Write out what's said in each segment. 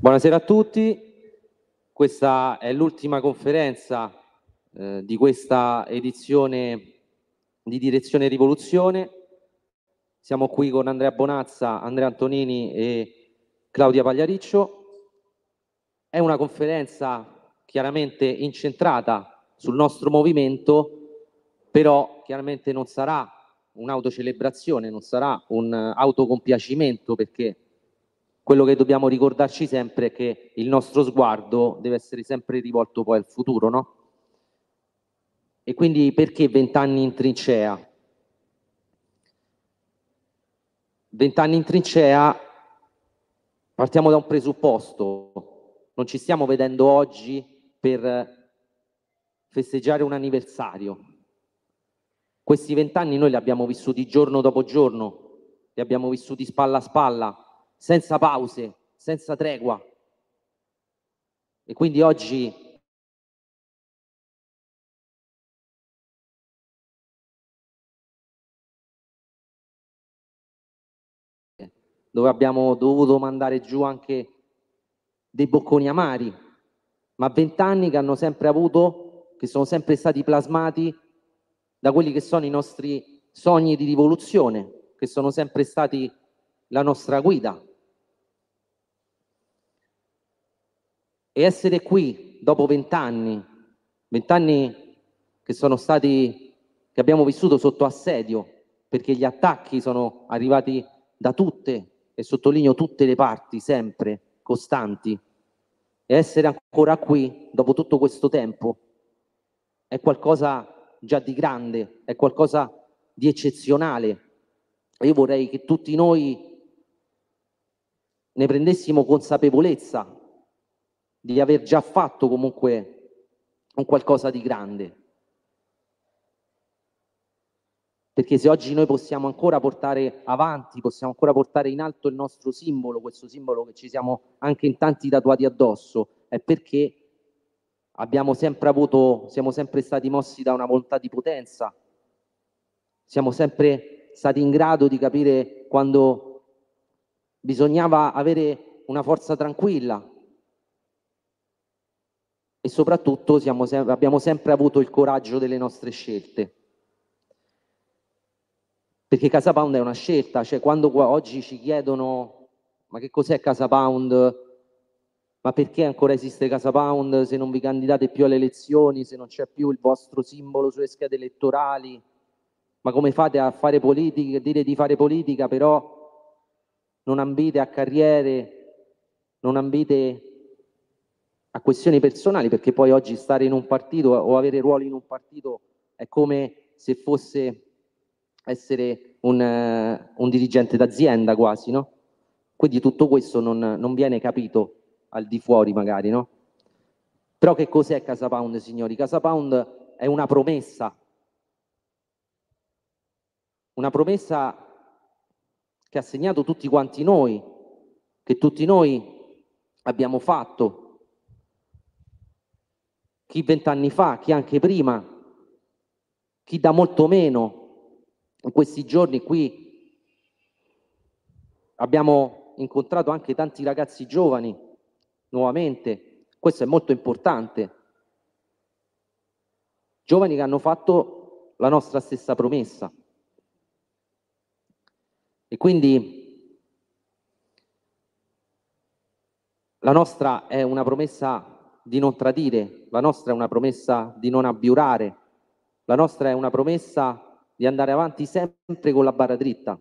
Buonasera a tutti, questa è l'ultima conferenza eh, di questa edizione di Direzione Rivoluzione. Siamo qui con Andrea Bonazza, Andrea Antonini e Claudia Pagliariccio. È una conferenza chiaramente incentrata sul nostro movimento, però chiaramente non sarà un'autocelebrazione, non sarà un autocompiacimento perché quello che dobbiamo ricordarci sempre è che il nostro sguardo deve essere sempre rivolto poi al futuro, no? E quindi perché vent'anni in trincea? Vent'anni in trincea, partiamo da un presupposto, non ci stiamo vedendo oggi per festeggiare un anniversario. Questi vent'anni noi li abbiamo vissuti giorno dopo giorno, li abbiamo vissuti spalla a spalla, senza pause, senza tregua. E quindi oggi dove abbiamo dovuto mandare giù anche dei bocconi amari, ma vent'anni che hanno sempre avuto, che sono sempre stati plasmati da quelli che sono i nostri sogni di rivoluzione, che sono sempre stati la nostra guida. E essere qui dopo vent'anni, vent'anni che sono stati, che abbiamo vissuto sotto assedio, perché gli attacchi sono arrivati da tutte, e sottolineo tutte le parti, sempre, costanti, e essere ancora qui dopo tutto questo tempo è qualcosa già di grande, è qualcosa di eccezionale. Io vorrei che tutti noi ne prendessimo consapevolezza di aver già fatto comunque un qualcosa di grande. Perché se oggi noi possiamo ancora portare avanti, possiamo ancora portare in alto il nostro simbolo, questo simbolo che ci siamo anche in tanti tatuati addosso, è perché abbiamo sempre avuto, siamo sempre stati mossi da una volontà di potenza, siamo sempre stati in grado di capire quando bisognava avere una forza tranquilla, e soprattutto siamo, abbiamo sempre avuto il coraggio delle nostre scelte. Perché Casa Pound è una scelta, cioè quando oggi ci chiedono ma che cos'è Casa Pound, ma perché ancora esiste Casa Pound se non vi candidate più alle elezioni, se non c'è più il vostro simbolo sulle schede elettorali, ma come fate a fare politica, dire di fare politica, però non ambite a carriere, non ambite a questioni personali, perché poi oggi stare in un partito o avere ruoli in un partito è come se fosse essere un, uh, un dirigente d'azienda quasi, no? Quindi tutto questo non, non, viene capito al di fuori magari, no? Però che cos'è Casa Pound, signori? Casa Pound è una promessa, una promessa che ha segnato tutti quanti noi, che tutti noi abbiamo fatto chi vent'anni fa, chi anche prima, chi da molto meno. In questi giorni qui abbiamo incontrato anche tanti ragazzi giovani nuovamente, questo è molto importante. Giovani che hanno fatto la nostra stessa promessa. E quindi la nostra è una promessa di non tradire, la nostra è una promessa di non abbiurare, la nostra è una promessa di andare avanti sempre con la barra dritta,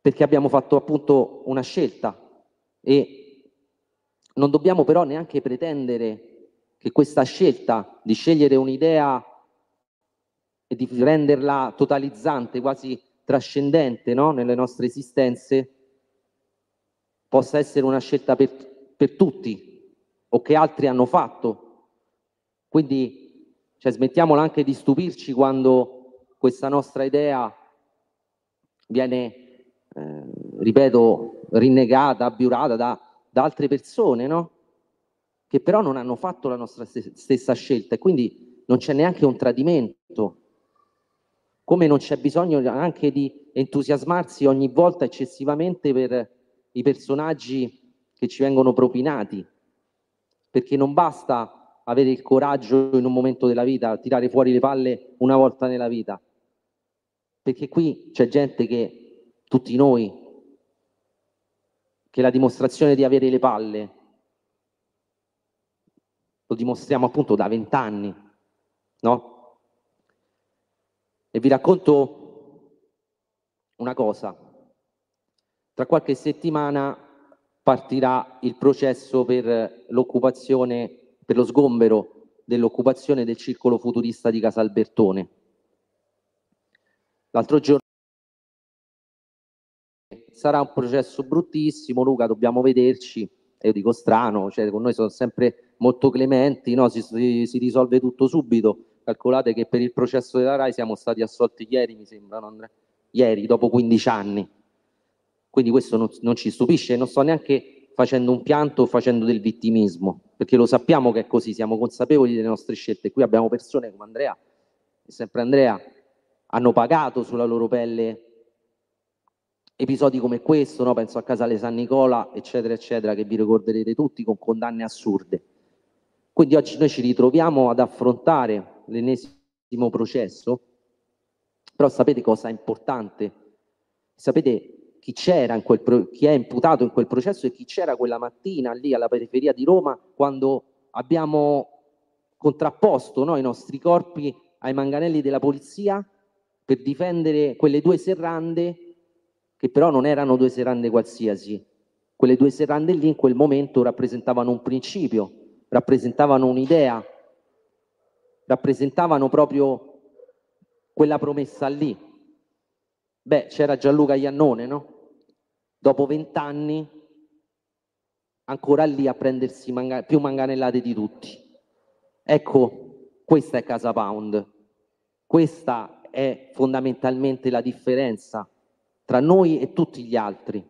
perché abbiamo fatto appunto una scelta e non dobbiamo però neanche pretendere che questa scelta di scegliere un'idea e di renderla totalizzante, quasi trascendente no? nelle nostre esistenze, possa essere una scelta per, per tutti, o che altri hanno fatto. Quindi cioè, smettiamola anche di stupirci quando questa nostra idea viene, eh, ripeto, rinnegata, abbiurata da, da altre persone, no? che però non hanno fatto la nostra stessa scelta e quindi non c'è neanche un tradimento, come non c'è bisogno anche di entusiasmarsi ogni volta eccessivamente per i personaggi che ci vengono propinati, perché non basta avere il coraggio in un momento della vita, tirare fuori le palle una volta nella vita, perché qui c'è gente che, tutti noi, che la dimostrazione di avere le palle lo dimostriamo appunto da vent'anni, no? E vi racconto una cosa. Tra qualche settimana partirà il processo per l'occupazione, per lo sgombero dell'occupazione del circolo futurista di Casalbertone. L'altro giorno sarà un processo bruttissimo, Luca, dobbiamo vederci. E io dico strano, cioè con noi sono sempre molto clementi, no? si, si, si, risolve tutto subito. Calcolate che per il processo della RAI siamo stati assolti ieri, mi sembra, no, ieri, dopo 15 anni. Quindi questo non, non ci stupisce, non sto neanche facendo un pianto o facendo del vittimismo, perché lo sappiamo che è così, siamo consapevoli delle nostre scelte. Qui abbiamo persone come Andrea, e sempre Andrea, hanno pagato sulla loro pelle episodi come questo, no? penso a Casale San Nicola, eccetera, eccetera, che vi ricorderete tutti con condanne assurde. Quindi oggi noi ci ritroviamo ad affrontare l'ennesimo processo, però sapete cosa è importante? Sapete chi c'era in quel chi è imputato in quel processo e chi c'era quella mattina lì alla periferia di Roma quando abbiamo contrapposto no, i nostri corpi ai manganelli della polizia per difendere quelle due serrande che però non erano due serrande qualsiasi. Quelle due serrande lì in quel momento rappresentavano un principio, rappresentavano un'idea, rappresentavano proprio quella promessa lì. Beh, c'era Gianluca Iannone, no? Dopo vent'anni, ancora lì a prendersi manga- più manganellate di tutti. Ecco, questa è Casa Pound. Questa è fondamentalmente la differenza tra noi e tutti gli altri.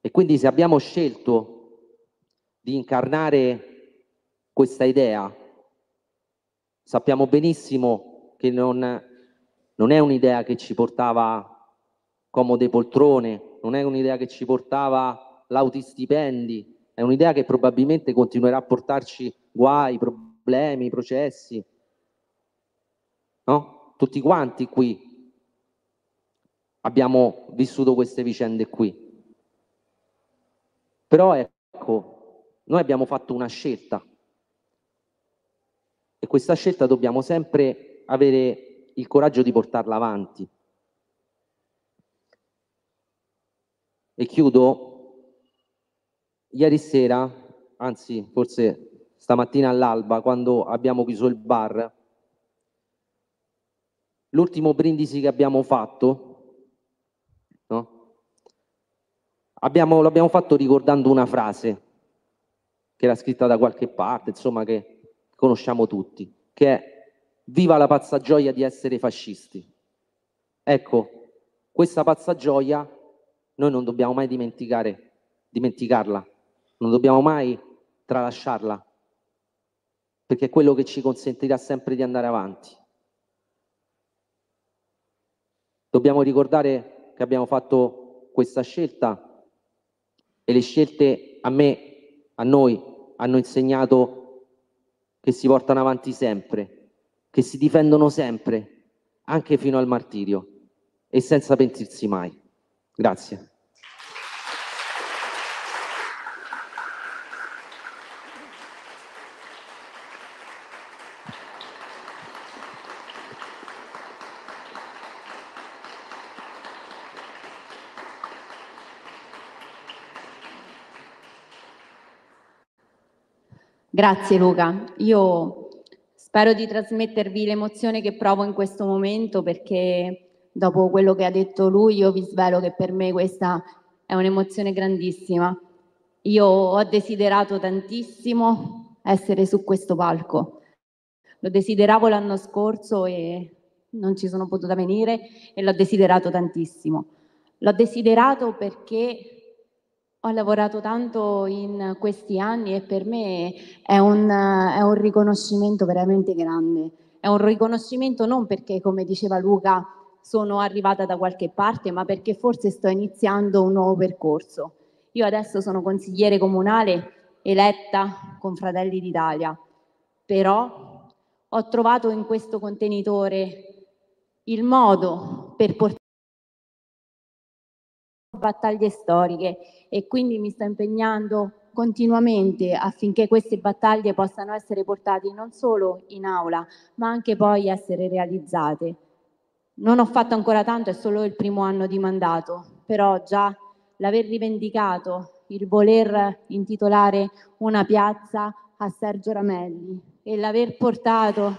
E quindi se abbiamo scelto di incarnare questa idea. Sappiamo benissimo che non, non è un'idea che ci portava comode poltrone, non è un'idea che ci portava lauti stipendi, è un'idea che probabilmente continuerà a portarci guai, problemi, processi. No? Tutti quanti qui abbiamo vissuto queste vicende qui. Però ecco, noi abbiamo fatto una scelta e questa scelta dobbiamo sempre avere il coraggio di portarla avanti. E chiudo. Ieri sera, anzi forse stamattina all'alba, quando abbiamo chiuso il bar, l'ultimo brindisi che abbiamo fatto, no? abbiamo, l'abbiamo fatto ricordando una frase che era scritta da qualche parte, insomma, che conosciamo tutti, che è Viva la pazza gioia di essere fascisti. Ecco, questa pazza gioia noi non dobbiamo mai dimenticare, dimenticarla, non dobbiamo mai tralasciarla, perché è quello che ci consentirà sempre di andare avanti. Dobbiamo ricordare che abbiamo fatto questa scelta e le scelte a me a noi hanno insegnato che si portano avanti sempre, che si difendono sempre, anche fino al martirio e senza pentirsi mai. Grazie. Grazie Luca. Io spero di trasmettervi l'emozione che provo in questo momento perché dopo quello che ha detto lui io vi svelo che per me questa è un'emozione grandissima. Io ho desiderato tantissimo essere su questo palco. Lo desideravo l'anno scorso e non ci sono potuta venire e l'ho desiderato tantissimo. L'ho desiderato perché ho lavorato tanto in questi anni e per me è un, è un riconoscimento veramente grande. È un riconoscimento non perché, come diceva Luca, sono arrivata da qualche parte, ma perché forse sto iniziando un nuovo percorso. Io adesso sono consigliere comunale eletta con Fratelli d'Italia, però ho trovato in questo contenitore il modo per portare battaglie storiche e quindi mi sto impegnando continuamente affinché queste battaglie possano essere portate non solo in aula, ma anche poi essere realizzate. Non ho fatto ancora tanto, è solo il primo anno di mandato, però già l'aver rivendicato il voler intitolare una piazza a Sergio Ramelli e l'aver portato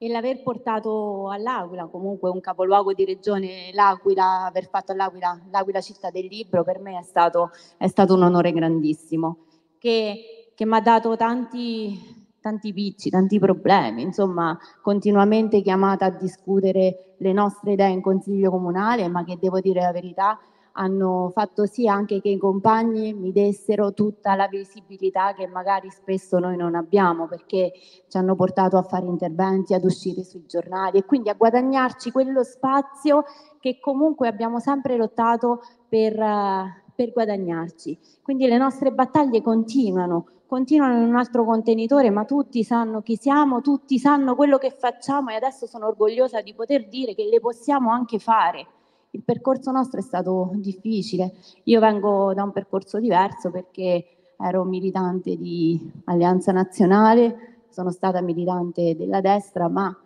e l'aver portato all'Aquila, comunque un capoluogo di regione, l'Aquila, aver fatto all'Aquila l'Aquila città del libro, per me è stato, è stato un onore grandissimo, che, che mi ha dato tanti, tanti picci, tanti problemi, insomma, continuamente chiamata a discutere le nostre idee in consiglio comunale, ma che devo dire la verità, hanno fatto sì anche che i compagni mi dessero tutta la visibilità che magari spesso noi non abbiamo perché ci hanno portato a fare interventi, ad uscire sui giornali e quindi a guadagnarci quello spazio che comunque abbiamo sempre lottato per, per guadagnarci. Quindi le nostre battaglie continuano, continuano in un altro contenitore, ma tutti sanno chi siamo, tutti sanno quello che facciamo e adesso sono orgogliosa di poter dire che le possiamo anche fare il percorso nostro è stato difficile. Io vengo da un percorso diverso perché ero militante di Alleanza Nazionale, sono stata militante della destra, ma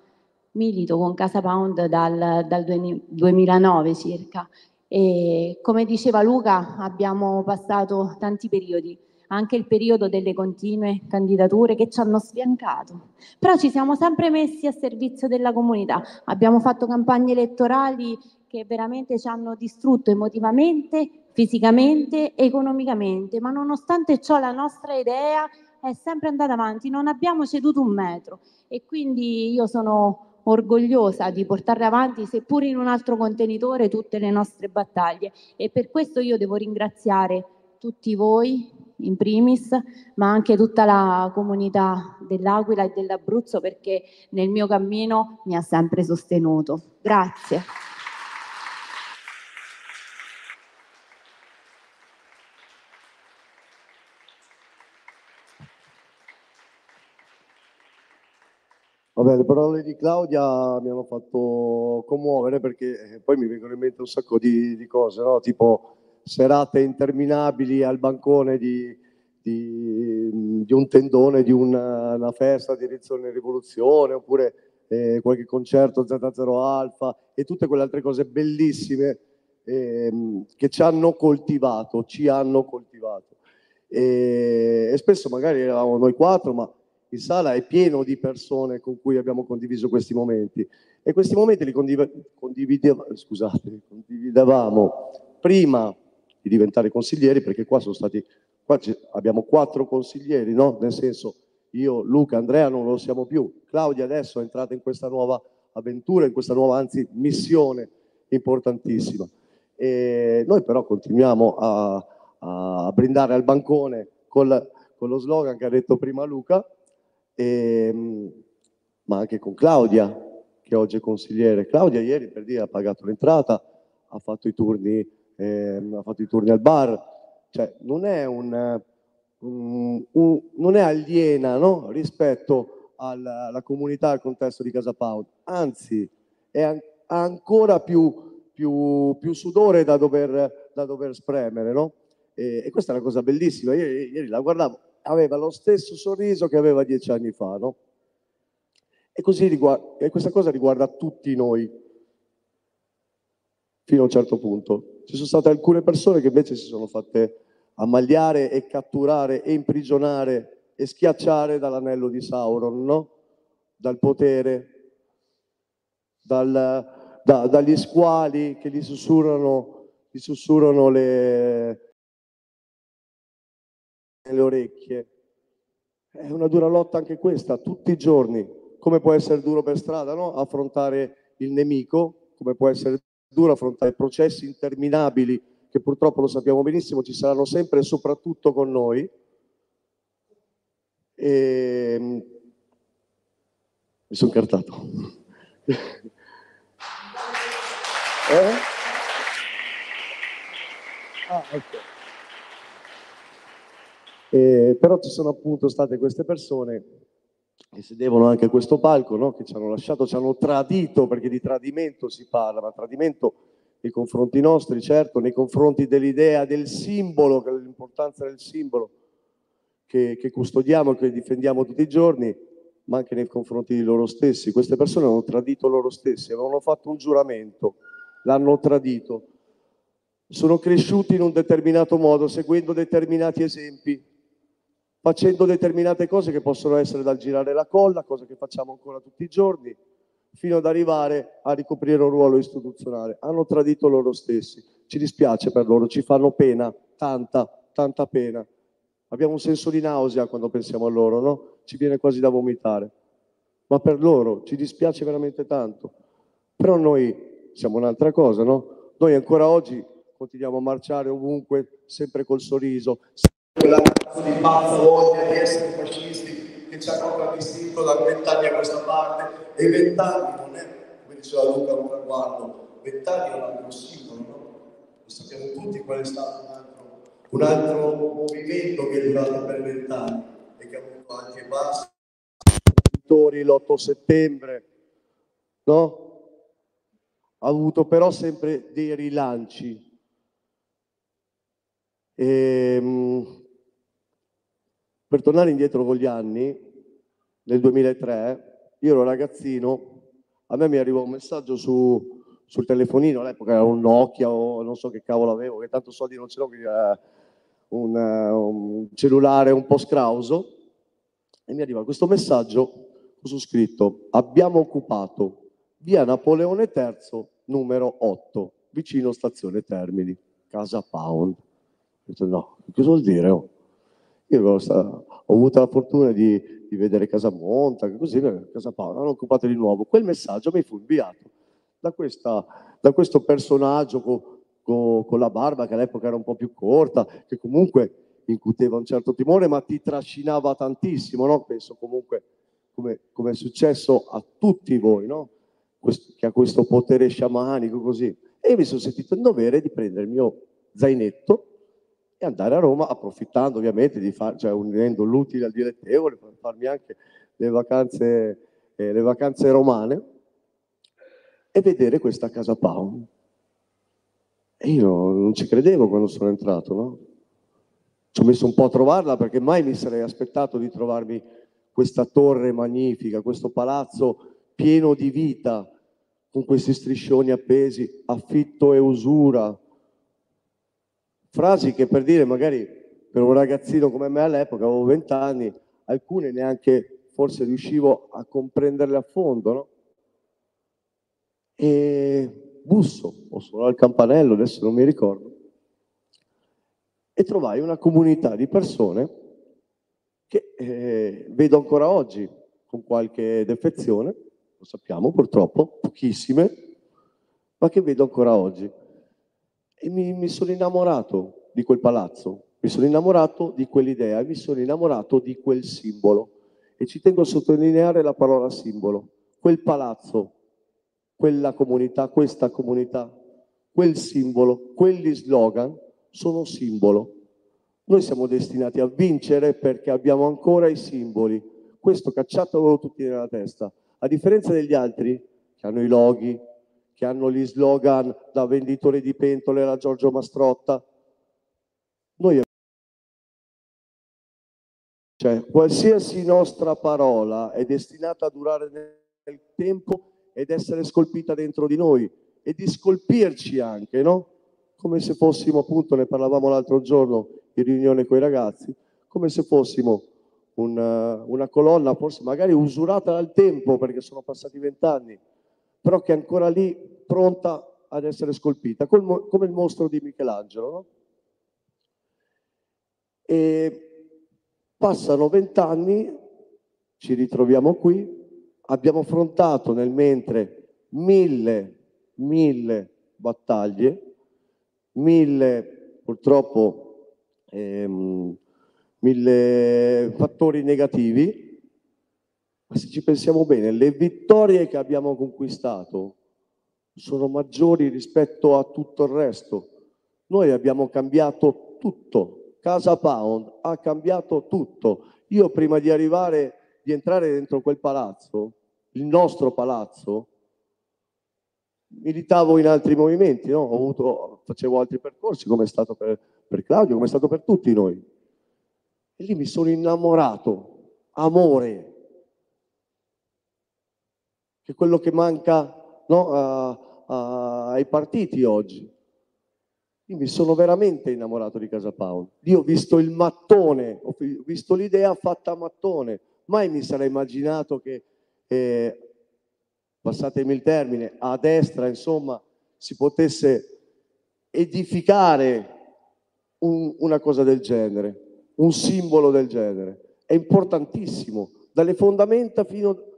milito con Casa Pound dal, dal 2009 circa. E come diceva Luca, abbiamo passato tanti periodi, anche il periodo delle continue candidature che ci hanno sfiancato. Però ci siamo sempre messi a servizio della comunità, abbiamo fatto campagne elettorali che veramente ci hanno distrutto emotivamente, fisicamente, economicamente, ma nonostante ciò la nostra idea è sempre andata avanti, non abbiamo ceduto un metro e quindi io sono orgogliosa di portare avanti, seppur in un altro contenitore, tutte le nostre battaglie e per questo io devo ringraziare tutti voi in primis, ma anche tutta la comunità dell'Aquila e dell'Abruzzo perché nel mio cammino mi ha sempre sostenuto. Grazie. Vabbè, le parole di Claudia mi hanno fatto commuovere perché eh, poi mi vengono in mente un sacco di, di cose, no? tipo serate interminabili al bancone di, di, di un tendone, di una, una festa di Rizzone Rivoluzione, oppure eh, qualche concerto Z0 Alfa e tutte quelle altre cose bellissime eh, che ci hanno coltivato, ci hanno coltivato. E, e spesso magari eravamo noi quattro, ma in sala è pieno di persone con cui abbiamo condiviso questi momenti e questi momenti li condividevamo, scusate, condividevamo prima di diventare consiglieri perché qua sono stati, qua abbiamo quattro consiglieri, no? nel senso io, Luca, Andrea non lo siamo più, Claudia adesso è entrata in questa nuova avventura, in questa nuova anzi missione importantissima. E noi però continuiamo a, a brindare al bancone con, con lo slogan che ha detto prima Luca, e, ehm, ma anche con Claudia, che oggi è consigliere. Claudia ieri per dire ha pagato l'entrata, ha fatto i turni, eh, ha fatto i turni al bar, cioè non è, un, un, un, non è aliena no? rispetto alla, alla, comunità, al contesto di Casa Pound, anzi è an ancora più, più, più sudore da dover, da dover spremere. No? E, e, questa è una cosa bellissima, ieri, ieri la guardavo, aveva lo stesso sorriso che aveva dieci anni fa, no? E riguarda, e questa cosa riguarda tutti noi, fino a un certo punto. Ci sono state alcune persone che invece si sono fatte ammagliare e catturare e imprigionare e schiacciare dall'anello di Sauron, no? Dal potere, dal, da, dagli squali che gli sussurrano, gli sussurrano le, nelle orecchie. È una dura lotta anche questa, tutti i giorni. Come può essere duro per strada, no? Affrontare il nemico, come può essere duro affrontare processi interminabili che purtroppo lo sappiamo benissimo ci saranno sempre e soprattutto con noi. E... Ehm, mi sono cartato. eh? Ah, okay. Eh, però ci sono appunto state queste persone che sedevano anche a questo palco, no? che ci hanno lasciato, ci hanno tradito, perché di tradimento si parla, ma tradimento nei confronti nostri, certo, nei confronti dell'idea, del simbolo, l'importanza del simbolo che, che custodiamo e che difendiamo tutti i giorni, ma anche nei confronti di loro stessi. Queste persone hanno tradito loro stessi, avevano fatto un giuramento, l'hanno tradito. Sono cresciuti in un determinato modo, seguendo determinati esempi, facendo determinate cose che possono essere dal girare la colla, cosa che facciamo ancora tutti i giorni, fino ad arrivare a ricoprire un ruolo istituzionale. Hanno tradito loro stessi. Ci dispiace per loro, ci fanno pena, tanta, tanta pena. Abbiamo un senso di nausea quando pensiamo a loro, no? Ci viene quasi da vomitare. Ma per loro ci dispiace veramente tanto. Però noi siamo un'altra cosa, no? Noi ancora oggi continuiamo a marciare ovunque, sempre col sorriso, quella di pazza voglia di essere fascisti che ci ha contraddistinto da vent'anni a questa parte e vent'anni non è, come diceva Luca, un traguardo, vent'anni è un altro simbolo, no? Lo sappiamo tutti qual è stato un altro, un altro movimento che è durato per vent'anni e che ha avuto anche bassi l'8 settembre, no? Ha avuto però sempre dei rilanci. E, ehm, per tornare indietro con gli anni, nel 2003, io ero ragazzino, a me mi arrivò un messaggio su, sul telefonino, all'epoca era un Nokia o non so che cavolo avevo, che tanto soldi non ce l'ho, quindi era un, un cellulare un po' scrauso, e mi arriva questo messaggio su scritto, abbiamo occupato via Napoleone III numero 8, vicino stazione Termini, casa Pound. Ho detto no, cosa vuol dire? Oh? Io ho avuto la fortuna di, di vedere Casamonta, così, Casa Paola, hanno occupato di nuovo. Quel messaggio mi fu inviato da, questa, da questo personaggio con, con, con la barba, che all'epoca era un po' più corta, che comunque incuteva un certo timore, ma ti trascinava tantissimo, no? Penso comunque, come, come, è successo a tutti voi, no? Questo, che ha questo potere sciamanico così. E io mi sono sentito in dovere di prendere il mio zainetto e andare a Roma approfittando ovviamente di fare, cioè unendo l'utile al dilettevole, per farmi anche le vacanze, eh, le vacanze romane e vedere questa casa Pound. E io non ci credevo quando sono entrato, no? Ci ho messo un po' a trovarla perché mai mi sarei aspettato di trovarmi questa torre magnifica, questo palazzo pieno di vita, con questi striscioni appesi, affitto e usura, frasi che per dire magari per un ragazzino come me all'epoca, avevo vent'anni, alcune neanche forse riuscivo a comprenderle a fondo, no? E busso, o suonò il campanello, adesso non mi ricordo, e trovai una comunità di persone che eh, vedo ancora oggi con qualche defezione, lo sappiamo purtroppo, pochissime, ma che vedo ancora oggi e mi, mi sono innamorato di quel palazzo, mi sono innamorato di quell'idea e mi sono innamorato di quel simbolo. E ci tengo a sottolineare la parola simbolo. Quel palazzo, quella comunità, questa comunità, quel simbolo, quegli slogan sono simbolo. Noi siamo destinati a vincere perché abbiamo ancora i simboli. Questo cacciatelo tutti nella testa. A differenza degli altri, che hanno i loghi, che hanno gli slogan da venditore di pentole alla Giorgio Mastrotta. Noi cioè, qualsiasi nostra parola è destinata a durare nel tempo ed essere scolpita dentro di noi e di scolpirci anche, no? Come se fossimo, appunto, ne parlavamo l'altro giorno in riunione con i ragazzi, come se fossimo una, una colonna forse magari usurata dal tempo perché sono passati vent'anni, però che ancora lì pronta ad essere scolpita, come il mostro di Michelangelo. No? E passano vent'anni, ci ritroviamo qui, abbiamo affrontato nel mentre mille, mille battaglie, mille purtroppo ehm, mille fattori negativi, ma se ci pensiamo bene, le vittorie che abbiamo conquistato sono maggiori rispetto a tutto il resto. Noi abbiamo cambiato tutto. Casa Pound ha cambiato tutto. Io prima di arrivare, di entrare dentro quel palazzo, il nostro palazzo, militavo in altri movimenti, no? avuto, facevo altri percorsi, come è stato per, per Claudio, come è stato per tutti noi. E lì mi sono innamorato, amore, che è quello che manca no, a, a, ai partiti oggi. Io mi sono veramente innamorato di Casa Paolo. Io ho visto il mattone, ho visto l'idea fatta a mattone. Mai mi sarei immaginato che, eh, passatemi il termine, a destra, insomma, si potesse edificare un, una cosa del genere, un simbolo del genere. È importantissimo, dalle fondamenta fino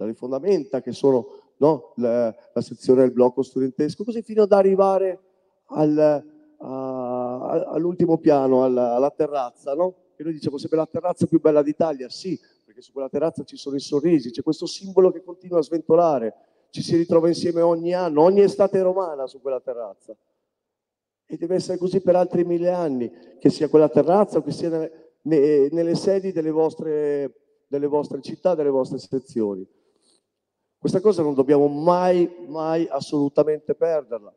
dalle fondamenta che sono no? la, la, sezione del blocco studentesco, così fino ad arrivare al, all'ultimo piano, alla, alla terrazza, no? E noi diciamo sempre la terrazza più bella d'Italia, sì, perché su quella terrazza ci sono i sorrisi, c'è questo simbolo che continua a sventolare, ci si ritrova insieme ogni anno, ogni estate romana su quella terrazza. E deve essere così per altri mille anni, che sia quella terrazza o che sia nelle, nelle sedi delle vostre, delle vostre città, delle vostre sezioni. Questa cosa non dobbiamo mai, mai assolutamente perderla.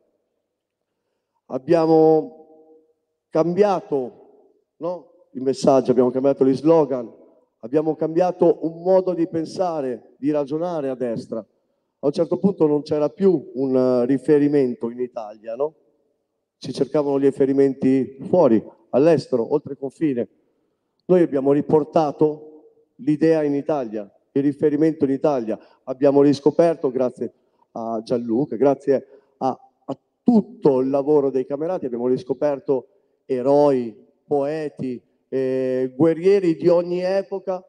Abbiamo cambiato no? il messaggio, abbiamo cambiato gli slogan, abbiamo cambiato un modo di pensare, di ragionare a destra. A un certo punto non c'era più un riferimento in Italia, no? Si cercavano gli riferimenti fuori, all'estero, oltre confine. Noi abbiamo riportato l'idea in Italia, il riferimento in Italia. Abbiamo riscoperto, grazie a Gianluca, grazie a, a tutto il lavoro dei camerati, abbiamo riscoperto eroi, poeti, eh, guerrieri di ogni epoca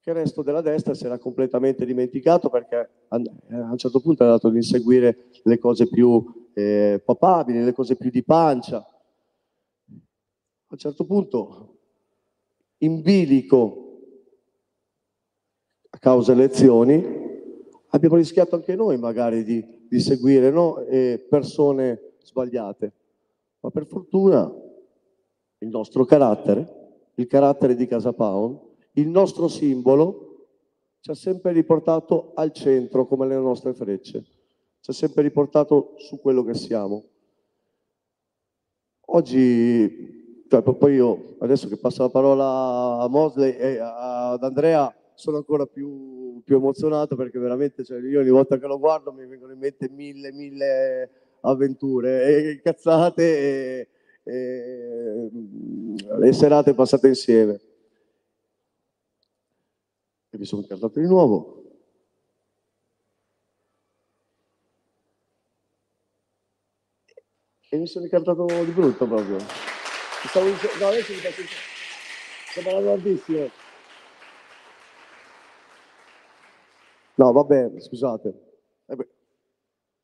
che il resto della destra si era completamente dimenticato perché a, un certo punto è andato ad inseguire le cose più eh, papabili, le cose più di pancia. A un certo punto, in bilico a causa elezioni, abbiamo rischiato anche noi magari di, di seguire no? persone sbagliate. Ma per fortuna il nostro carattere, il carattere di Casa Pound, il nostro simbolo ci ha sempre riportato al centro come le nostre frecce, ci ha sempre riportato su quello che siamo. Oggi, cioè, poi io adesso che passo la parola a Mosley e ad Andrea, sono ancora più, più emozionato perché veramente cioè, io ogni volta che lo guardo mi vengono in mente mille, mille avventure e cazzate e, e, e serate passate insieme. E mi sono incartato di nuovo. E mi sono incartato di brutto proprio. Stavo dicendo, no, adesso mi faccio... Sto parlando tantissimo. No, vabbè, scusate. Eh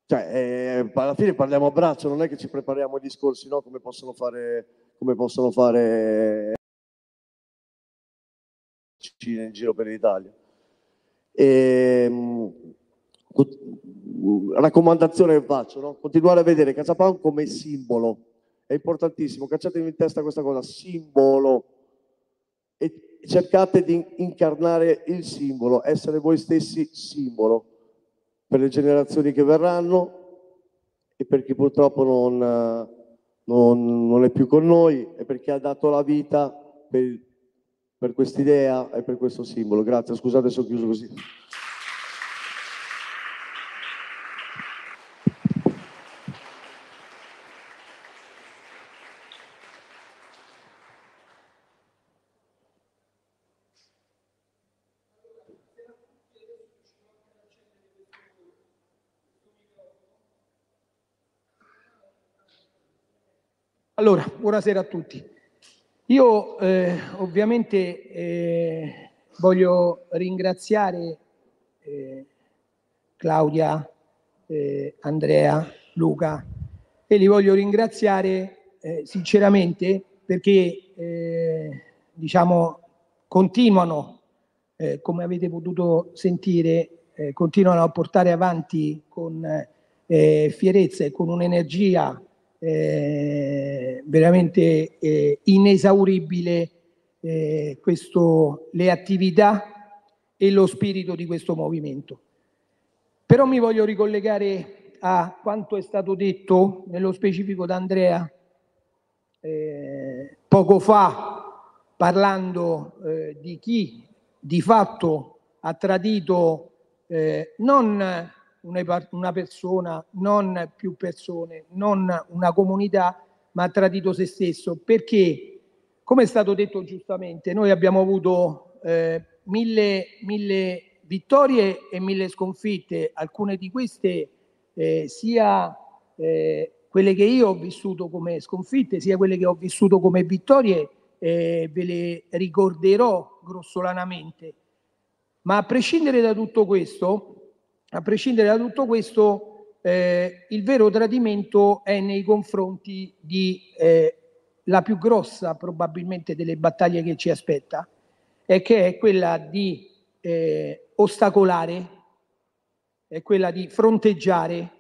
cioè, eh, alla fine parliamo a braccio, non è che ci prepariamo i discorsi, no? Come possono fare, come possono fare in giro per l'Italia. E, ehm, raccomandazione che faccio, no? continuare a vedere Caciapan come simbolo, è importantissimo, cacciatevi in testa questa cosa, simbolo, e cercate di incarnare il simbolo, essere voi stessi simbolo per le generazioni che verranno e per chi purtroppo non, non, non è più con noi e per chi ha dato la vita per, per quest'idea e per questo simbolo. Grazie, scusate se ho chiuso così. Allora, buonasera a tutti. Io eh, ovviamente eh, voglio ringraziare eh, Claudia, eh, Andrea, Luca e li voglio ringraziare eh, sinceramente perché eh, diciamo, continuano, come avete potuto sentire, continuano a portare avanti con fierezza e con un'energia eh, veramente eh, inesauribile eh, questo, le attività e lo spirito di questo movimento. Però mi voglio ricollegare a quanto è stato detto, nello specifico da Andrea, eh, poco fa, parlando eh, di chi di fatto ha tradito non una, persona, non più persone, non una comunità, ma ha tradito se stesso. Perché, come è stato detto giustamente, noi abbiamo avuto eh, mille, mille vittorie e mille sconfitte, alcune di queste eh, sia eh, quelle che io ho vissuto come sconfitte, sia quelle che ho vissuto come vittorie, eh, ve le ricorderò grossolanamente. Ma a prescindere da tutto questo, a prescindere da tutto questo, eh, il vero tradimento è nei confronti di eh, la più grossa probabilmente delle battaglie che ci aspetta, e che è quella di eh, ostacolare, è quella di fronteggiare,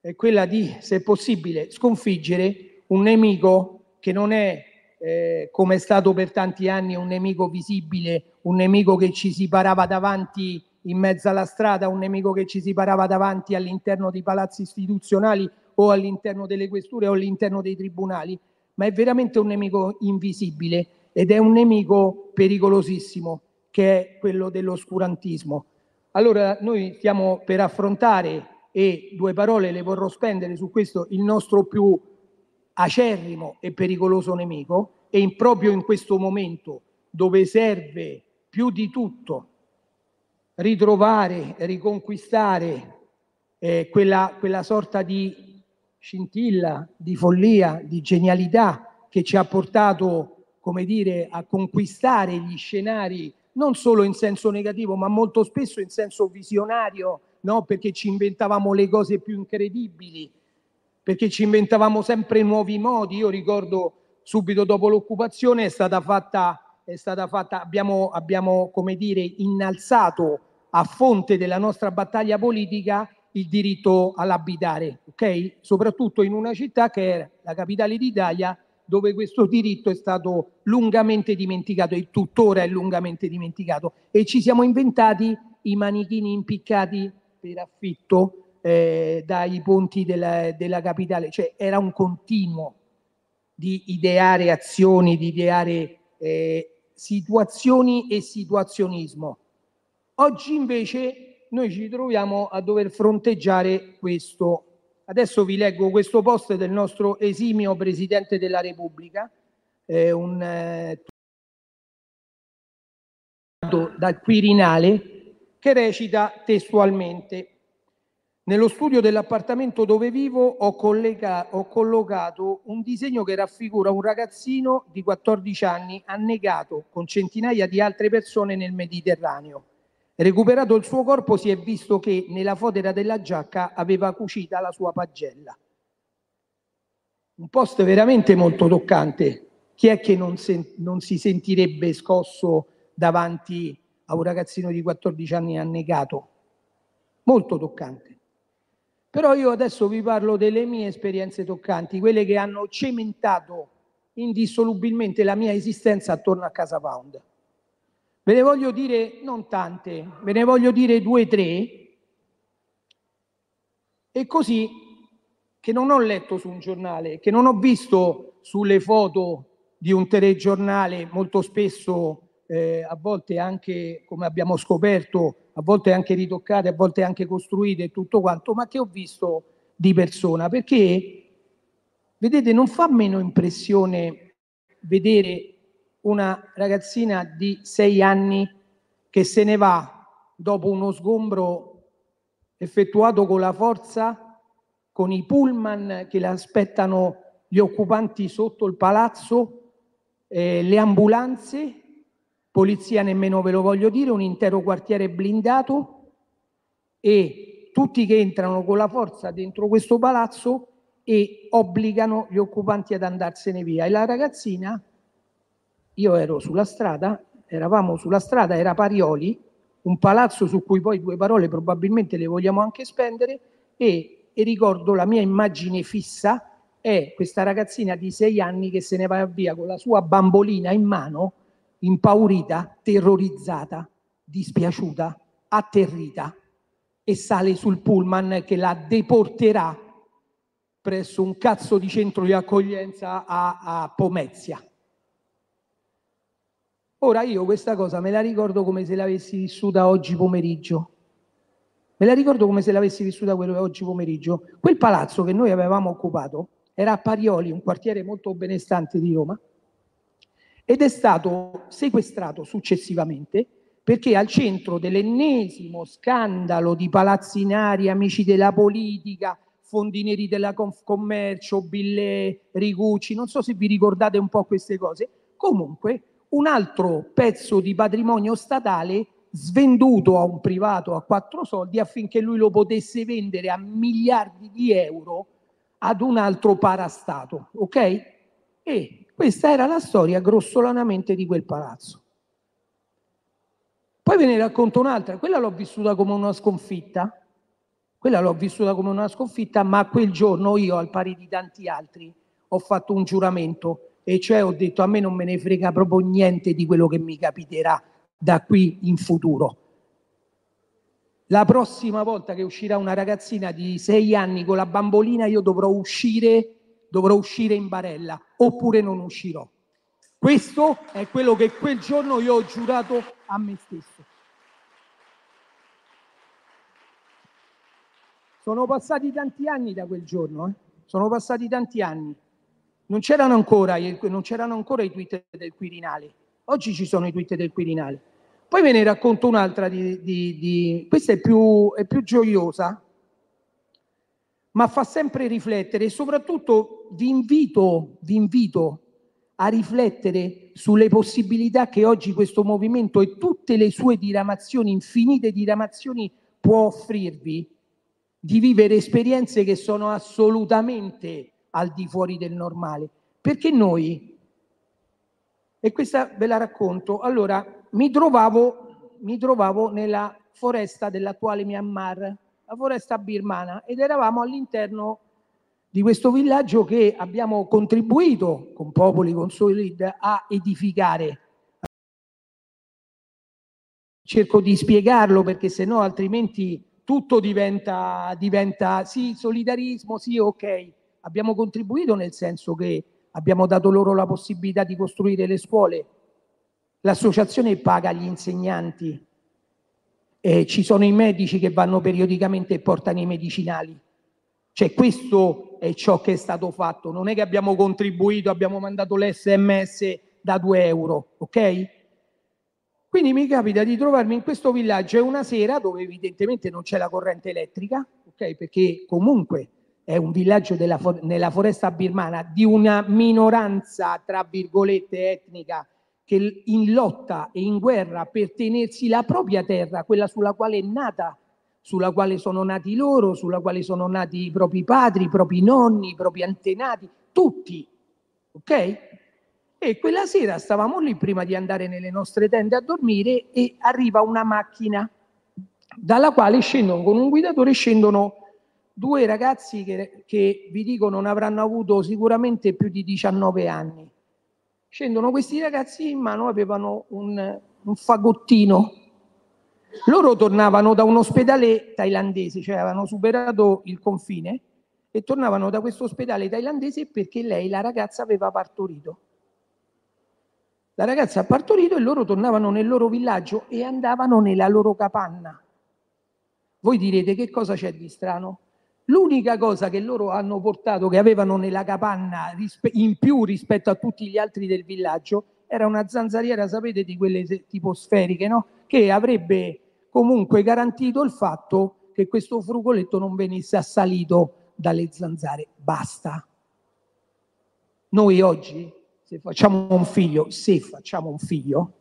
è quella di, se possibile, sconfiggere un nemico che non è, eh, come è stato per tanti anni, un nemico visibile, un nemico che ci si parava davanti in mezzo alla strada, un nemico che ci si parava davanti all'interno dei palazzi istituzionali o all'interno delle questure o all'interno dei tribunali, ma è veramente un nemico invisibile ed è un nemico pericolosissimo che è quello dell'oscurantismo. Allora noi stiamo per affrontare e due parole le vorrò spendere su questo il nostro più acerrimo e pericoloso nemico e in, proprio in questo momento dove serve più di tutto ritrovare, riconquistare eh, quella, quella sorta di scintilla, di follia, di genialità che ci ha portato, come dire, a conquistare gli scenari non solo in senso negativo, ma molto spesso in senso visionario, no? perché ci inventavamo le cose più incredibili, perché ci inventavamo sempre nuovi modi. Io ricordo subito dopo l'occupazione è stata fatta, è stata fatta abbiamo, abbiamo, come dire, innalzato a fonte della nostra battaglia politica il diritto all'abitare, ok? Soprattutto in una città che era la capitale d'Italia dove questo diritto è stato lungamente dimenticato e tuttora è lungamente dimenticato e ci siamo inventati i manichini impiccati per affitto eh, dai ponti della, della capitale, cioè era un continuo di ideare azioni, di ideare eh, situazioni e situazionismo. Oggi invece noi ci troviamo a dover fronteggiare questo. Adesso vi leggo questo post del nostro esimio Presidente della Repubblica, eh, un, eh, dal Quirinale, che recita testualmente nello studio dell'appartamento dove vivo ho, collega- ho, collocato un disegno che raffigura un ragazzino di 14 anni annegato con centinaia di altre persone nel Mediterraneo. Recuperato il suo corpo si è visto che nella fodera della giacca aveva cucita la sua pagella. Un post veramente molto toccante. Chi è che non, sen- non si sentirebbe scosso davanti a un ragazzino di 14 anni annegato? Molto toccante. Però io adesso vi parlo delle mie esperienze toccanti, quelle che hanno cementato indissolubilmente la mia esistenza attorno a Casa Pound. Ve ne voglio dire non tante, ve ne voglio dire due o tre. E così che non ho letto su un giornale, che non ho visto sulle foto di un telegiornale molto spesso, eh, a volte anche, come abbiamo scoperto, a volte anche ritoccate, a volte anche costruite e tutto quanto, ma che ho visto di persona, perché, vedete, non fa meno impressione vedere una ragazzina di sei anni che se ne va dopo uno sgombro effettuato con la forza, con i pullman che le aspettano gli occupanti sotto il palazzo, eh, le ambulanze, polizia nemmeno ve lo voglio dire, un intero quartiere blindato e tutti che entrano con la forza dentro questo palazzo e obbligano gli occupanti ad andarsene via. E la ragazzina io ero sulla strada, eravamo sulla strada, era Parioli, un palazzo su cui poi due parole probabilmente le vogliamo anche spendere e, e ricordo la mia immagine fissa è questa ragazzina di sei anni che se ne va via con la sua bambolina in mano, impaurita, terrorizzata, dispiaciuta, atterrita e sale sul pullman che la deporterà presso un cazzo di centro di accoglienza a, a Pomezia. Ora io questa cosa me la ricordo come se l'avessi vissuta oggi pomeriggio. Me la ricordo come se l'avessi vissuta oggi pomeriggio. Quel palazzo che noi avevamo occupato era a Parioli, un quartiere molto benestante di Roma, ed è stato sequestrato successivamente perché al centro dell'ennesimo scandalo di palazzinari, amici della politica, fondi neri della Confcommercio, Bille, Rigucci, non so se vi ricordate un po' queste cose, comunque un altro pezzo di patrimonio statale svenduto a un privato a quattro soldi affinché lui lo potesse vendere a miliardi di euro ad un altro parastato, ok? E questa era la storia grossolanamente di quel palazzo. Poi ve ne racconto un'altra, quella l'ho vissuta come una sconfitta, quella l'ho vissuta come una sconfitta, ma quel giorno io, al pari di tanti altri, ho fatto un giuramento e cioè ho detto a me non me ne frega proprio niente di quello che mi capiterà da qui in futuro. La prossima volta che uscirà una ragazzina di sei anni con la bambolina, io dovrò uscire, dovrò uscire in barella, oppure non uscirò. Questo è quello che quel giorno io ho giurato a me stesso. Sono passati tanti anni da quel giorno, eh? sono passati tanti anni. Non c'erano ancora, non c'erano ancora i tweet del Quirinale. Oggi ci sono i tweet del Quirinale. Poi ve ne racconto un'altra di, di, di... questa è più, è più gioiosa, ma fa sempre riflettere e soprattutto vi invito, vi invito a riflettere sulle possibilità che oggi questo movimento e tutte le sue diramazioni, infinite diramazioni, può offrirvi di vivere esperienze che sono assolutamente al di fuori del normale. Perché noi, e questa ve la racconto, allora mi trovavo, mi trovavo nella foresta dell'attuale Myanmar, la foresta birmana, ed eravamo all'interno di questo villaggio che abbiamo contribuito con Popoli, con Solid a edificare. Cerco di spiegarlo perché se no altrimenti tutto diventa, diventa sì, solidarismo, sì, ok, abbiamo contribuito nel senso che abbiamo dato loro la possibilità di costruire le scuole, l'associazione paga gli insegnanti, eh, ci sono i medici che vanno periodicamente e portano i medicinali. Cioè questo è ciò che è stato fatto, non è che abbiamo contribuito, abbiamo mandato l'SMS da 2 euro, ok? Quindi mi capita di trovarmi in questo villaggio una sera dove evidentemente non c'è la corrente elettrica, ok? Perché comunque è un villaggio della, nella foresta birmana di una minoranza, tra virgolette, etnica che in lotta e in guerra per tenersi la propria terra, quella sulla quale è nata, sulla quale sono nati loro, sulla quale sono nati i propri padri, i propri nonni, i propri antenati, tutti. Ok? E quella sera stavamo lì prima di andare nelle nostre tende a dormire e arriva una macchina dalla quale scendono con un guidatore scendono due ragazzi che, che vi dico non avranno avuto sicuramente più di 19 anni. Scendono questi ragazzi in mano, avevano un, un fagottino. Loro tornavano da un ospedale thailandese, cioè avevano superato il confine e tornavano da questo ospedale thailandese perché lei, la ragazza, aveva partorito. La ragazza ha partorito e loro tornavano nel loro villaggio e andavano nella loro capanna. Voi direte che cosa c'è di strano? L'unica cosa che loro hanno portato, che avevano nella capanna in più rispetto a tutti gli altri del villaggio, era una zanzariera, sapete, di quelle tipo sferiche, no? Che avrebbe comunque garantito il fatto che questo frugoletto non venisse assalito dalle zanzare. Basta. Noi oggi, se facciamo un figlio, se facciamo un figlio,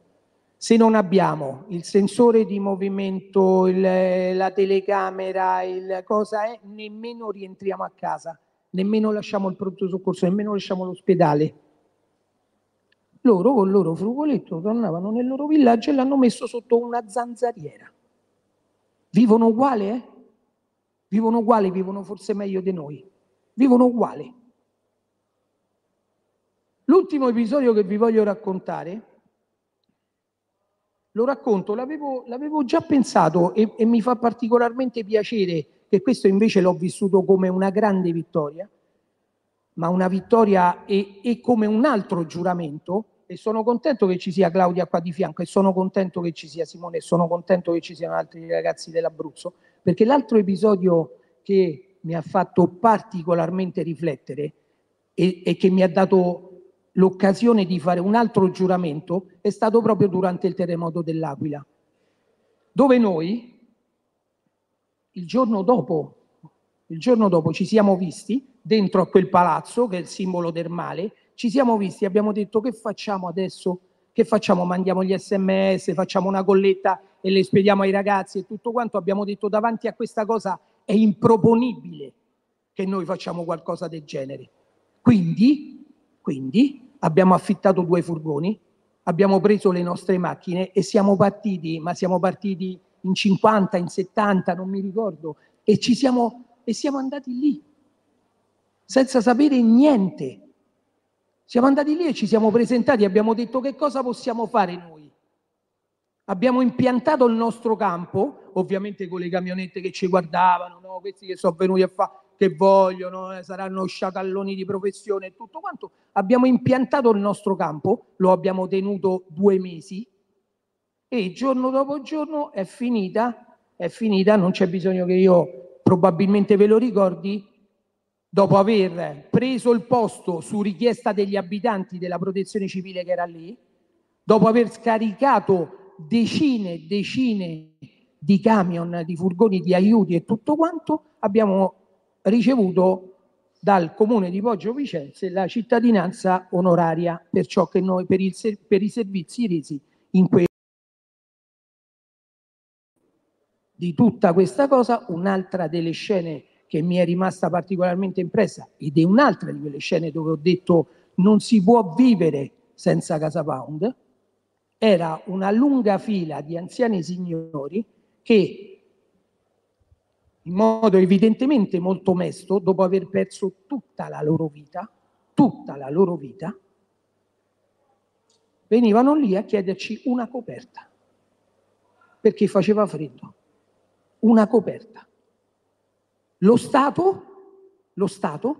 se non abbiamo il sensore di movimento, il, la telecamera, il cosa è, nemmeno rientriamo a casa, nemmeno lasciamo il pronto soccorso, nemmeno lasciamo l'ospedale. loro con il loro frugoletto tornavano nel loro villaggio e l'hanno messo sotto una zanzariera. Vivono uguale, eh? Vivono uguale, vivono forse meglio di noi. Vivono uguale. L'ultimo episodio che vi voglio raccontare, lo racconto, l'avevo, l'avevo già pensato e, e mi fa particolarmente piacere che questo invece l'ho vissuto come una grande vittoria, ma una vittoria e, e come un altro giuramento. E sono contento che ci sia Claudia qua di fianco e sono contento che ci sia Simone e sono contento che ci siano altri ragazzi dell'Abruzzo, perché l'altro episodio che mi ha fatto particolarmente riflettere e, e che mi ha dato l'occasione di fare un altro giuramento è stato proprio durante il terremoto dell'Aquila, dove noi il giorno dopo, il giorno dopo ci siamo visti dentro a quel palazzo che è il simbolo del male, ci siamo visti, abbiamo detto che facciamo adesso? Che facciamo? Mandiamo gli sms, facciamo una colletta e le spediamo ai ragazzi e tutto quanto. Abbiamo detto davanti a questa cosa è improponibile che noi facciamo qualcosa del genere. Quindi, quindi abbiamo affittato due furgoni, abbiamo preso le nostre macchine e siamo partiti, ma siamo partiti in 50, in 70, non mi ricordo, e ci siamo, e siamo andati lì, senza sapere niente. Siamo andati lì e ci siamo presentati, abbiamo detto che cosa possiamo fare noi. Abbiamo impiantato il nostro campo, ovviamente con le camionette che ci guardavano, no? questi che sono venuti a fare che vogliono, eh, saranno sciacalloni di professione e tutto quanto. Abbiamo impiantato il nostro campo, lo abbiamo tenuto due mesi e giorno dopo giorno è finita, è finita, non c'è bisogno che io probabilmente ve lo ricordi, dopo aver preso il posto su richiesta degli abitanti della protezione civile che era lì, dopo aver scaricato decine e decine di camion, di furgoni di aiuti e tutto quanto, abbiamo ricevuto dal comune di Poggio Vicenze la cittadinanza onoraria per ciò che noi per, il, per i servizi resi in quel di tutta questa cosa, un'altra delle scene che mi è rimasta particolarmente impressa ed è un'altra di quelle scene dove ho detto non si può vivere senza Casa Pound, era una lunga fila di anziani signori che in modo evidentemente molto mesto, dopo aver perso tutta la loro vita, tutta la loro vita, venivano lì a chiederci una coperta, perché faceva freddo, una coperta. Lo Stato, lo Stato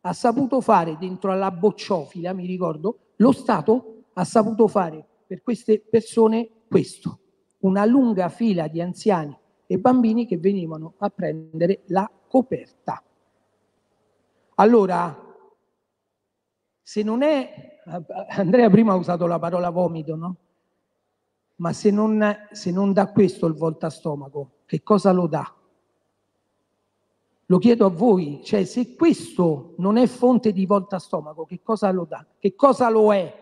ha saputo fare dentro alla bocciofila, mi ricordo, lo Stato ha saputo fare per queste persone questo, una lunga fila di anziani e bambini che venivano a prendere la coperta. Allora, se non è, Andrea prima ha usato la parola vomito, no? Ma se non, se non dà questo il volta stomaco, che cosa lo dà? Lo chiedo a voi, cioè se questo non è fonte di volta stomaco, che cosa lo dà? Che cosa lo è?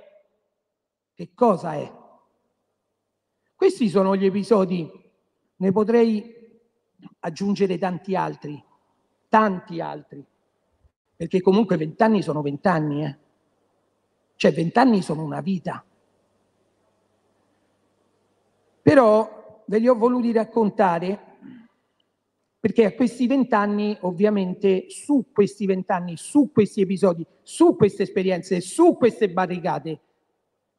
Che cosa è? Questi sono gli episodi ne potrei aggiungere tanti altri, tanti altri, perché comunque vent'anni sono vent'anni, eh? cioè vent'anni sono una vita. Però ve li ho voluti raccontare perché a questi vent'anni, ovviamente, su questi vent'anni, su questi episodi, su queste esperienze, su queste barricate,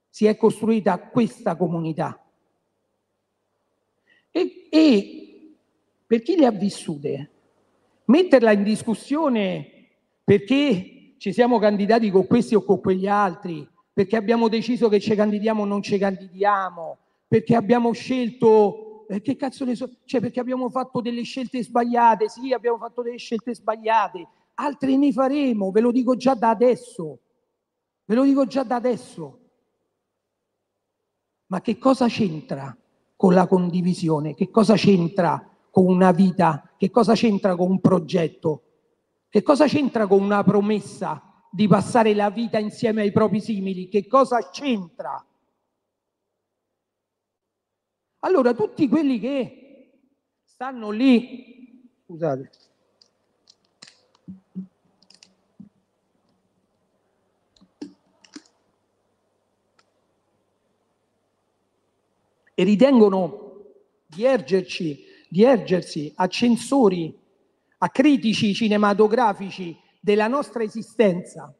si è costruita questa comunità e, per chi le ha vissute, metterla in discussione perché ci siamo candidati con questi o con quegli altri, perché abbiamo deciso che ci candidiamo o non ci candidiamo, perché abbiamo scelto, eh, che cazzo ne so, cioè perché abbiamo fatto delle scelte sbagliate, sì, abbiamo fatto delle scelte sbagliate, altre ne faremo, ve lo dico già da adesso, ve lo dico già da adesso. Ma che cosa c'entra con la condivisione? Che cosa c'entra con una vita? Che cosa c'entra con un progetto? Che cosa c'entra con una promessa di passare la vita insieme ai propri simili? Che cosa c'entra? Allora, tutti quelli che stanno lì, scusate, e ritengono di ergerci, di ergersi a censori, a critici cinematografici della nostra esistenza.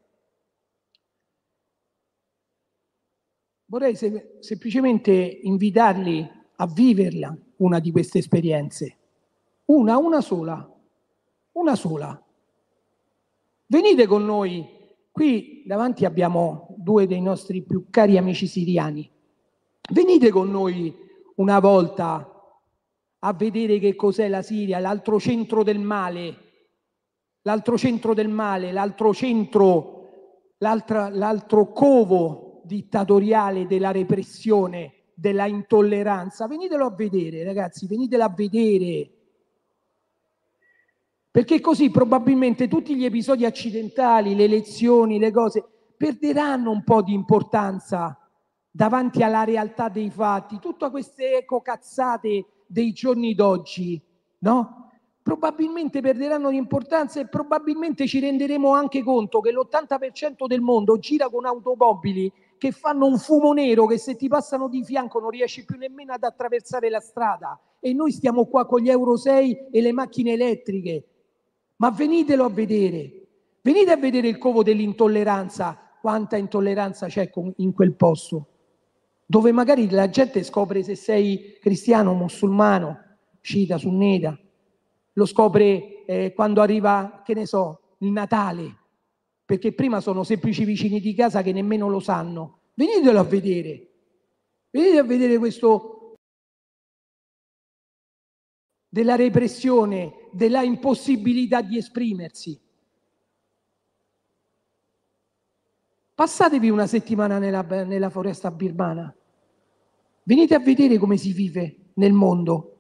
Vorrei se- semplicemente invitarli a viverla una di queste esperienze. Una, una sola, una sola. Venite con noi, qui davanti abbiamo due dei nostri più cari amici siriani. Venite con noi una volta a vedere che cos'è la Siria, l'altro centro del male, l'altro centro del male, l'altro centro, l'altro covo dittatoriale della repressione, della intolleranza. Venitelo a vedere, ragazzi, venitelo a vedere. Perché così probabilmente tutti gli episodi accidentali, le lezioni, le cose, perderanno un po' di importanza davanti alla realtà dei fatti. Tutte queste ecocazzate dei giorni d'oggi, no? Probabilmente perderanno di importanza e probabilmente ci renderemo anche conto che l'80% del mondo gira con automobili che fanno un fumo nero che se ti passano di fianco non riesci più nemmeno ad attraversare la strada e noi stiamo qua con gli Euro 6 e le macchine elettriche. Ma venitelo a vedere, venite a vedere il covo dell'intolleranza, quanta intolleranza c'è in quel posto dove magari la gente scopre se sei cristiano, musulmano, sciita, sunnita, lo scopre eh, quando arriva, che ne so, il Natale, perché prima sono semplici vicini di casa che nemmeno lo sanno. Venitelo a vedere, venite a vedere questo della repressione, della impossibilità di esprimersi. Passatevi una settimana nella, nella foresta birmana. Venite a vedere come si vive nel mondo.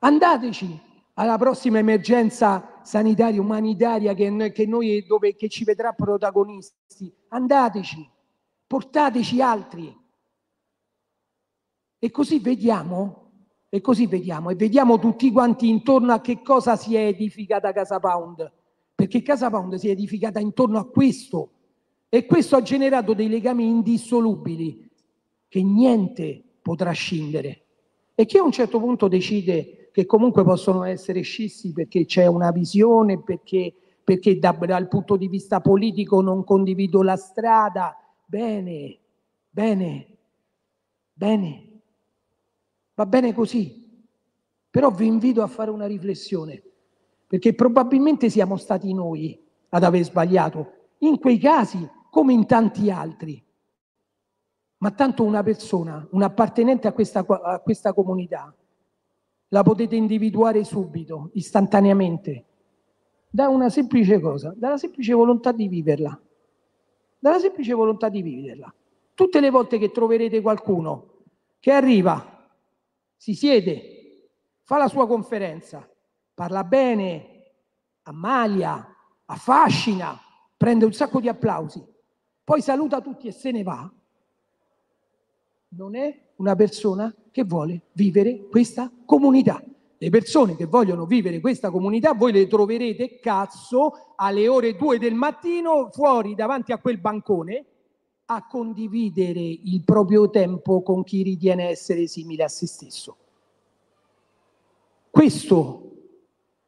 Andateci alla prossima emergenza sanitaria, umanitaria che, che noi, dove, che ci vedrà protagonisti. Andateci, portateci altri. E così vediamo, e così vediamo, e vediamo tutti quanti intorno a che cosa si è edificata Casa Pound. Perché Casa Pound si è edificata intorno a questo, e questo ha generato dei legami indissolubili che niente potrà scindere. E chi a un certo punto decide che comunque possono essere scissi perché c'è una visione, perché, perché da, dal punto di vista politico non condivido la strada, bene, bene, bene, va bene così. Però vi invito a fare una riflessione, perché probabilmente siamo stati noi ad aver sbagliato. In quei casi come in tanti altri. Ma tanto una persona, un appartenente a questa, a questa comunità, la potete individuare subito, istantaneamente, da una semplice cosa, dalla semplice volontà di viverla. Dalla semplice volontà di viverla. Tutte le volte che troverete qualcuno che arriva, si siede, fa la sua conferenza, parla bene, ammalia, affascina, prende un sacco di applausi, poi saluta tutti e se ne va, non è una persona che vuole vivere questa comunità. Le persone che vogliono vivere questa comunità, voi le troverete cazzo alle ore 2 del mattino fuori davanti a quel bancone a condividere il proprio tempo con chi ritiene essere simile a se stesso. Questo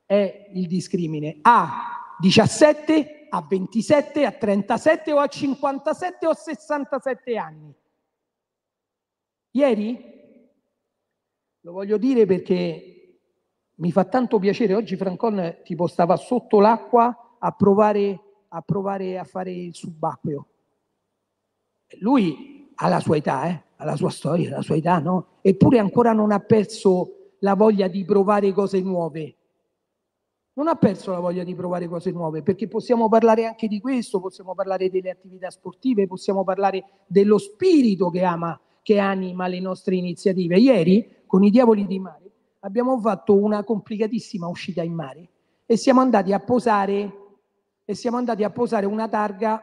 è il discrimine. A 17 a 27, a 37 o a 57 o a 67 anni. Ieri, lo voglio dire perché mi fa tanto piacere, oggi Francon tipo stava sotto l'acqua a provare a, provare a fare il subacqueo. Lui ha la sua età, eh? ha la sua storia, la sua età, no? Eppure ancora non ha perso la voglia di provare cose nuove non ha perso la voglia di provare cose nuove, perché possiamo parlare anche di questo, possiamo parlare delle attività sportive, possiamo parlare dello spirito che ama, che anima le nostre iniziative. Ieri, con i diavoli di mare, abbiamo fatto una complicatissima uscita in mare e siamo andati a posare, andati a posare una targa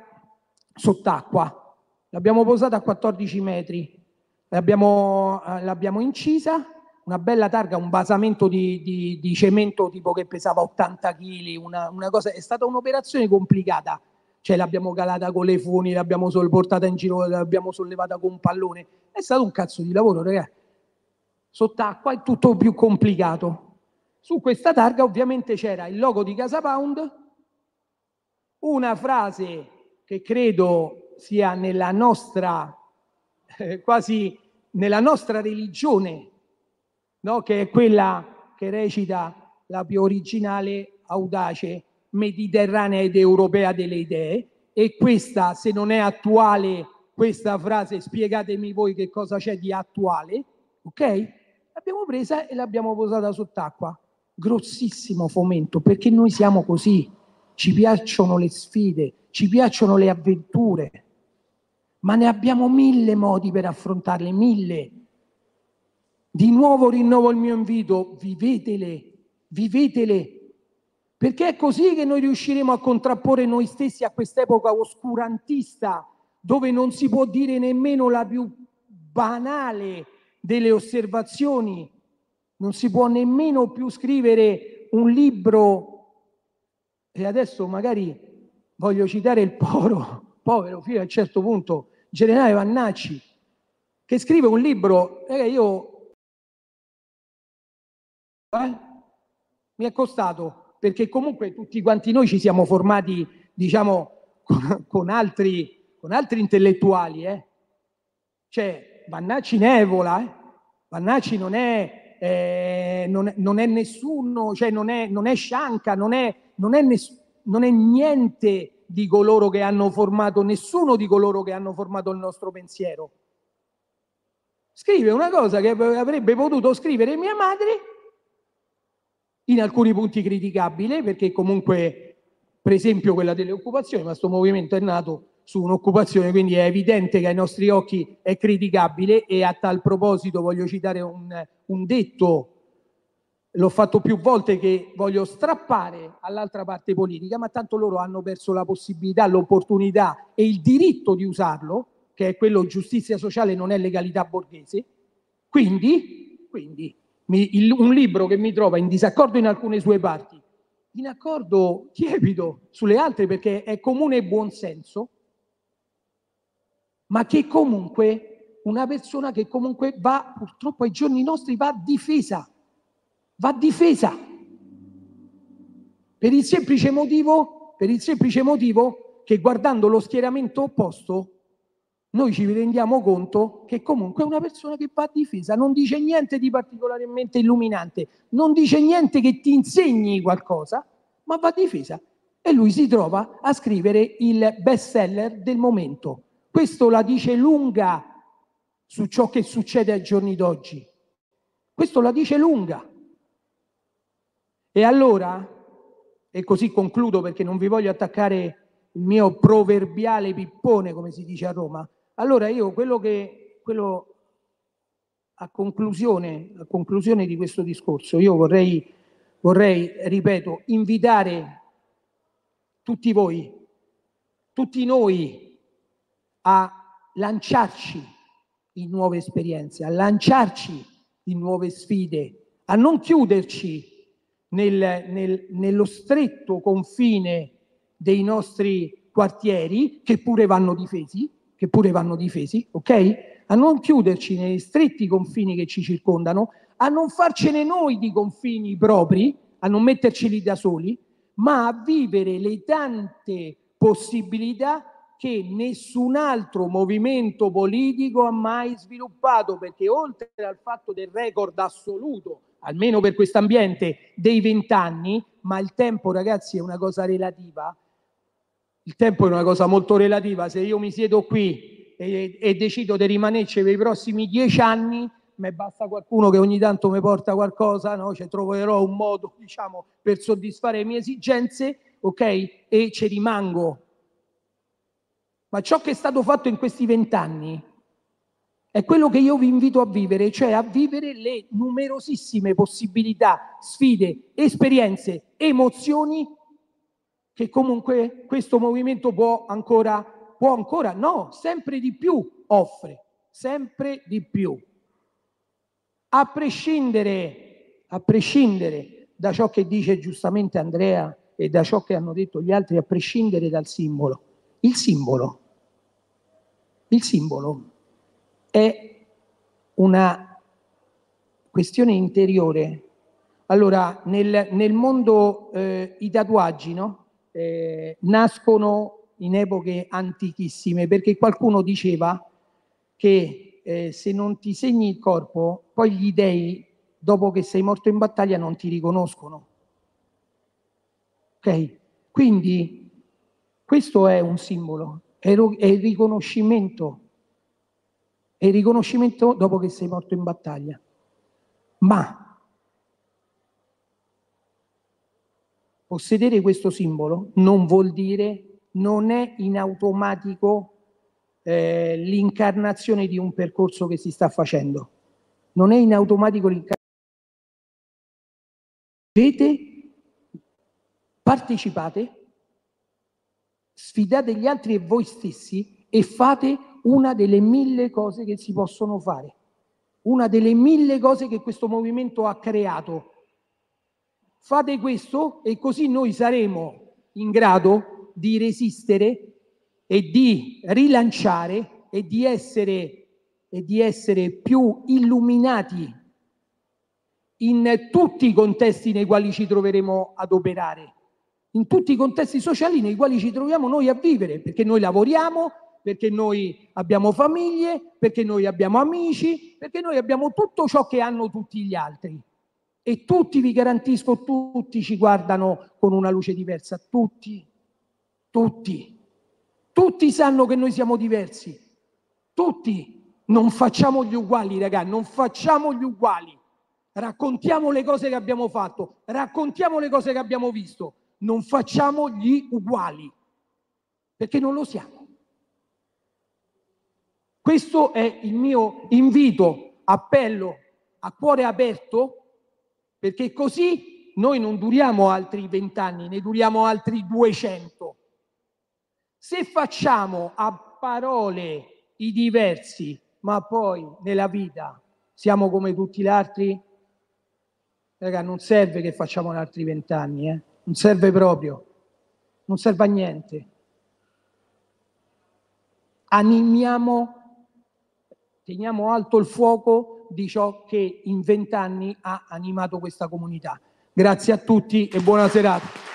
sott'acqua. L'abbiamo posata a 14 metri, l'abbiamo, eh, l'abbiamo incisa una bella targa, un basamento di, di, di cemento tipo che pesava 80 kg, una, una cosa, è stata un'operazione complicata. Cioè l'abbiamo calata con le funi, l'abbiamo portata in giro, l'abbiamo sollevata con un pallone. È stato un cazzo di lavoro, ragazzi. Sott'acqua è tutto più complicato. Su questa targa ovviamente c'era il logo di Casa Pound, una frase che credo sia nella nostra, eh, quasi nella nostra religione, no? che è quella che recita la più originale, audace, mediterranea ed europea delle idee. E questa, se non è attuale, questa frase, spiegatemi voi che cosa c'è di attuale, ok? L'abbiamo presa e l'abbiamo posata sott'acqua. Grossissimo fomento, perché noi siamo così. Ci piacciono le sfide, ci piacciono le avventure, ma ne abbiamo mille modi per affrontarle, mille. Di nuovo rinnovo il mio invito, vivetele, vivetele, perché è così che noi riusciremo a contrapporre noi stessi a quest'epoca oscurantista, dove non si può dire nemmeno la più banale delle osservazioni, non si può nemmeno più scrivere un libro, e adesso magari voglio citare il povero, povero fino a un certo punto, generale Vannacci, che scrive un libro, eh, io eh, mi è costato perché comunque tutti quanti noi ci siamo formati, diciamo, con, con altri, con altri intellettuali. Eh? Cioè, Vannacci nevola, eh? Vannacci non è, eh, non, non è, nessuno, cioè non è, non è Scianca, non è, non, è ness, non è niente di coloro che hanno formato, nessuno di coloro che hanno formato il nostro pensiero. Scrive una cosa che avrebbe potuto scrivere mia madre in alcuni punti criticabile, perché comunque, per esempio, quella delle occupazioni, ma questo movimento è nato su un'occupazione, quindi è evidente che ai nostri occhi è criticabile e a tal proposito voglio citare un, un detto, l'ho fatto più volte, che voglio strappare all'altra parte politica, ma tanto loro hanno perso la possibilità, l'opportunità e il diritto di usarlo, che è quello giustizia sociale non è legalità borghese. Quindi, quindi mi, il, un libro che mi trova in disaccordo in alcune sue parti, in accordo tiepido sulle altre perché è comune buonsenso, ma che comunque una persona che comunque va, purtroppo ai giorni nostri, va difesa, va difesa. Per il semplice motivo, per il semplice motivo che guardando lo schieramento opposto noi ci rendiamo conto che comunque è una persona che va difesa, non dice niente di particolarmente illuminante, non dice niente che ti insegni qualcosa, ma va difesa. E lui si trova a scrivere il best seller del momento. Questo la dice lunga su ciò che succede ai giorni d'oggi. Questo la dice lunga. E allora, e così concludo perché non vi voglio attaccare il mio proverbiale pippone, come si dice a Roma, allora io quello che, quello a conclusione, a conclusione di questo discorso, io vorrei, vorrei, ripeto, invitare tutti voi, tutti noi a lanciarci in nuove esperienze, a lanciarci in nuove sfide, a non chiuderci nel, nel, nello stretto confine dei nostri quartieri, che pure vanno difesi, che pure vanno difesi, ok? A non chiuderci nei stretti confini che ci circondano, a non farcene noi di confini propri, a non metterceli da soli, ma a vivere le tante possibilità che nessun altro movimento politico ha mai sviluppato, perché oltre al fatto del record assoluto, almeno per questo ambiente, dei vent'anni, ma il tempo ragazzi è una cosa relativa, il tempo è una cosa molto relativa, se io mi siedo qui e, e decido di rimanerci per i prossimi dieci anni, mi basta qualcuno che ogni tanto mi porta qualcosa, no? cioè, troverò un modo diciamo, per soddisfare le mie esigenze, ok? E ci rimango. Ma ciò che è stato fatto in questi vent'anni è quello che io vi invito a vivere, cioè a vivere le numerosissime possibilità, sfide, esperienze, emozioni che comunque questo movimento può ancora, può ancora, no, sempre di più offre, sempre di più. A prescindere, a prescindere da ciò che dice giustamente Andrea e da ciò che hanno detto gli altri, a prescindere dal simbolo. il simbolo. Il simbolo è una questione interiore. Allora, nel, nel mondo eh, i tatuaggi no? Eh, nascono in epoche antichissime perché qualcuno diceva che eh, se non ti segni il corpo, poi gli dei, dopo che sei morto in battaglia, non ti riconoscono. Ok? Quindi questo è un simbolo, è, è il riconoscimento, è il riconoscimento dopo che sei morto in battaglia. Ma possedere questo simbolo non vuol dire, non è in automatico eh, l'incarnazione di un percorso che si sta facendo. Non è in automatico l'incarnazione. Partecipate, sfidate gli altri e voi stessi e fate una delle mille cose che si possono fare, una delle mille cose che questo movimento ha creato. Fate questo e così noi saremo in grado di resistere e di rilanciare e di essere, e di essere più illuminati in tutti i contesti nei quali ci troveremo ad operare, in tutti i contesti sociali nei quali ci troviamo noi a vivere, perché noi lavoriamo, perché noi abbiamo famiglie, perché noi abbiamo amici, perché noi abbiamo tutto ciò che hanno tutti gli altri. E tutti, vi garantisco, tutti ci guardano con una luce diversa, tutti, tutti. Tutti sanno che noi siamo diversi. Tutti. Non facciamo gli uguali, ragazzi, non facciamo gli uguali. Raccontiamo le cose che abbiamo fatto, raccontiamo le cose che abbiamo visto. Non facciamo gli uguali, perché non lo siamo. Questo è il mio invito, appello a cuore aperto, perché così noi non duriamo altri vent'anni, ne duriamo altri duecento. Se facciamo a parole i diversi, ma poi nella vita siamo come tutti gli altri, raga, non serve che facciamo altri vent'anni, eh? non serve proprio, non serve a niente. Animiamo, teniamo alto il fuoco di ciò che in vent'anni ha animato questa comunità. Grazie a tutti e buona serata.